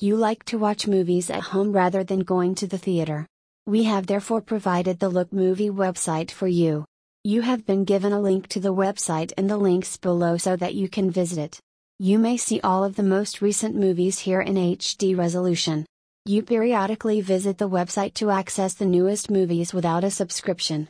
You like to watch movies at home rather than going to the theater. We have therefore provided the LookMovie website for you. You have been given a link to the website in the links below so that you can visit it. You may see all of the most recent movies here in HD resolution. You periodically visit the website to access the newest movies without a subscription.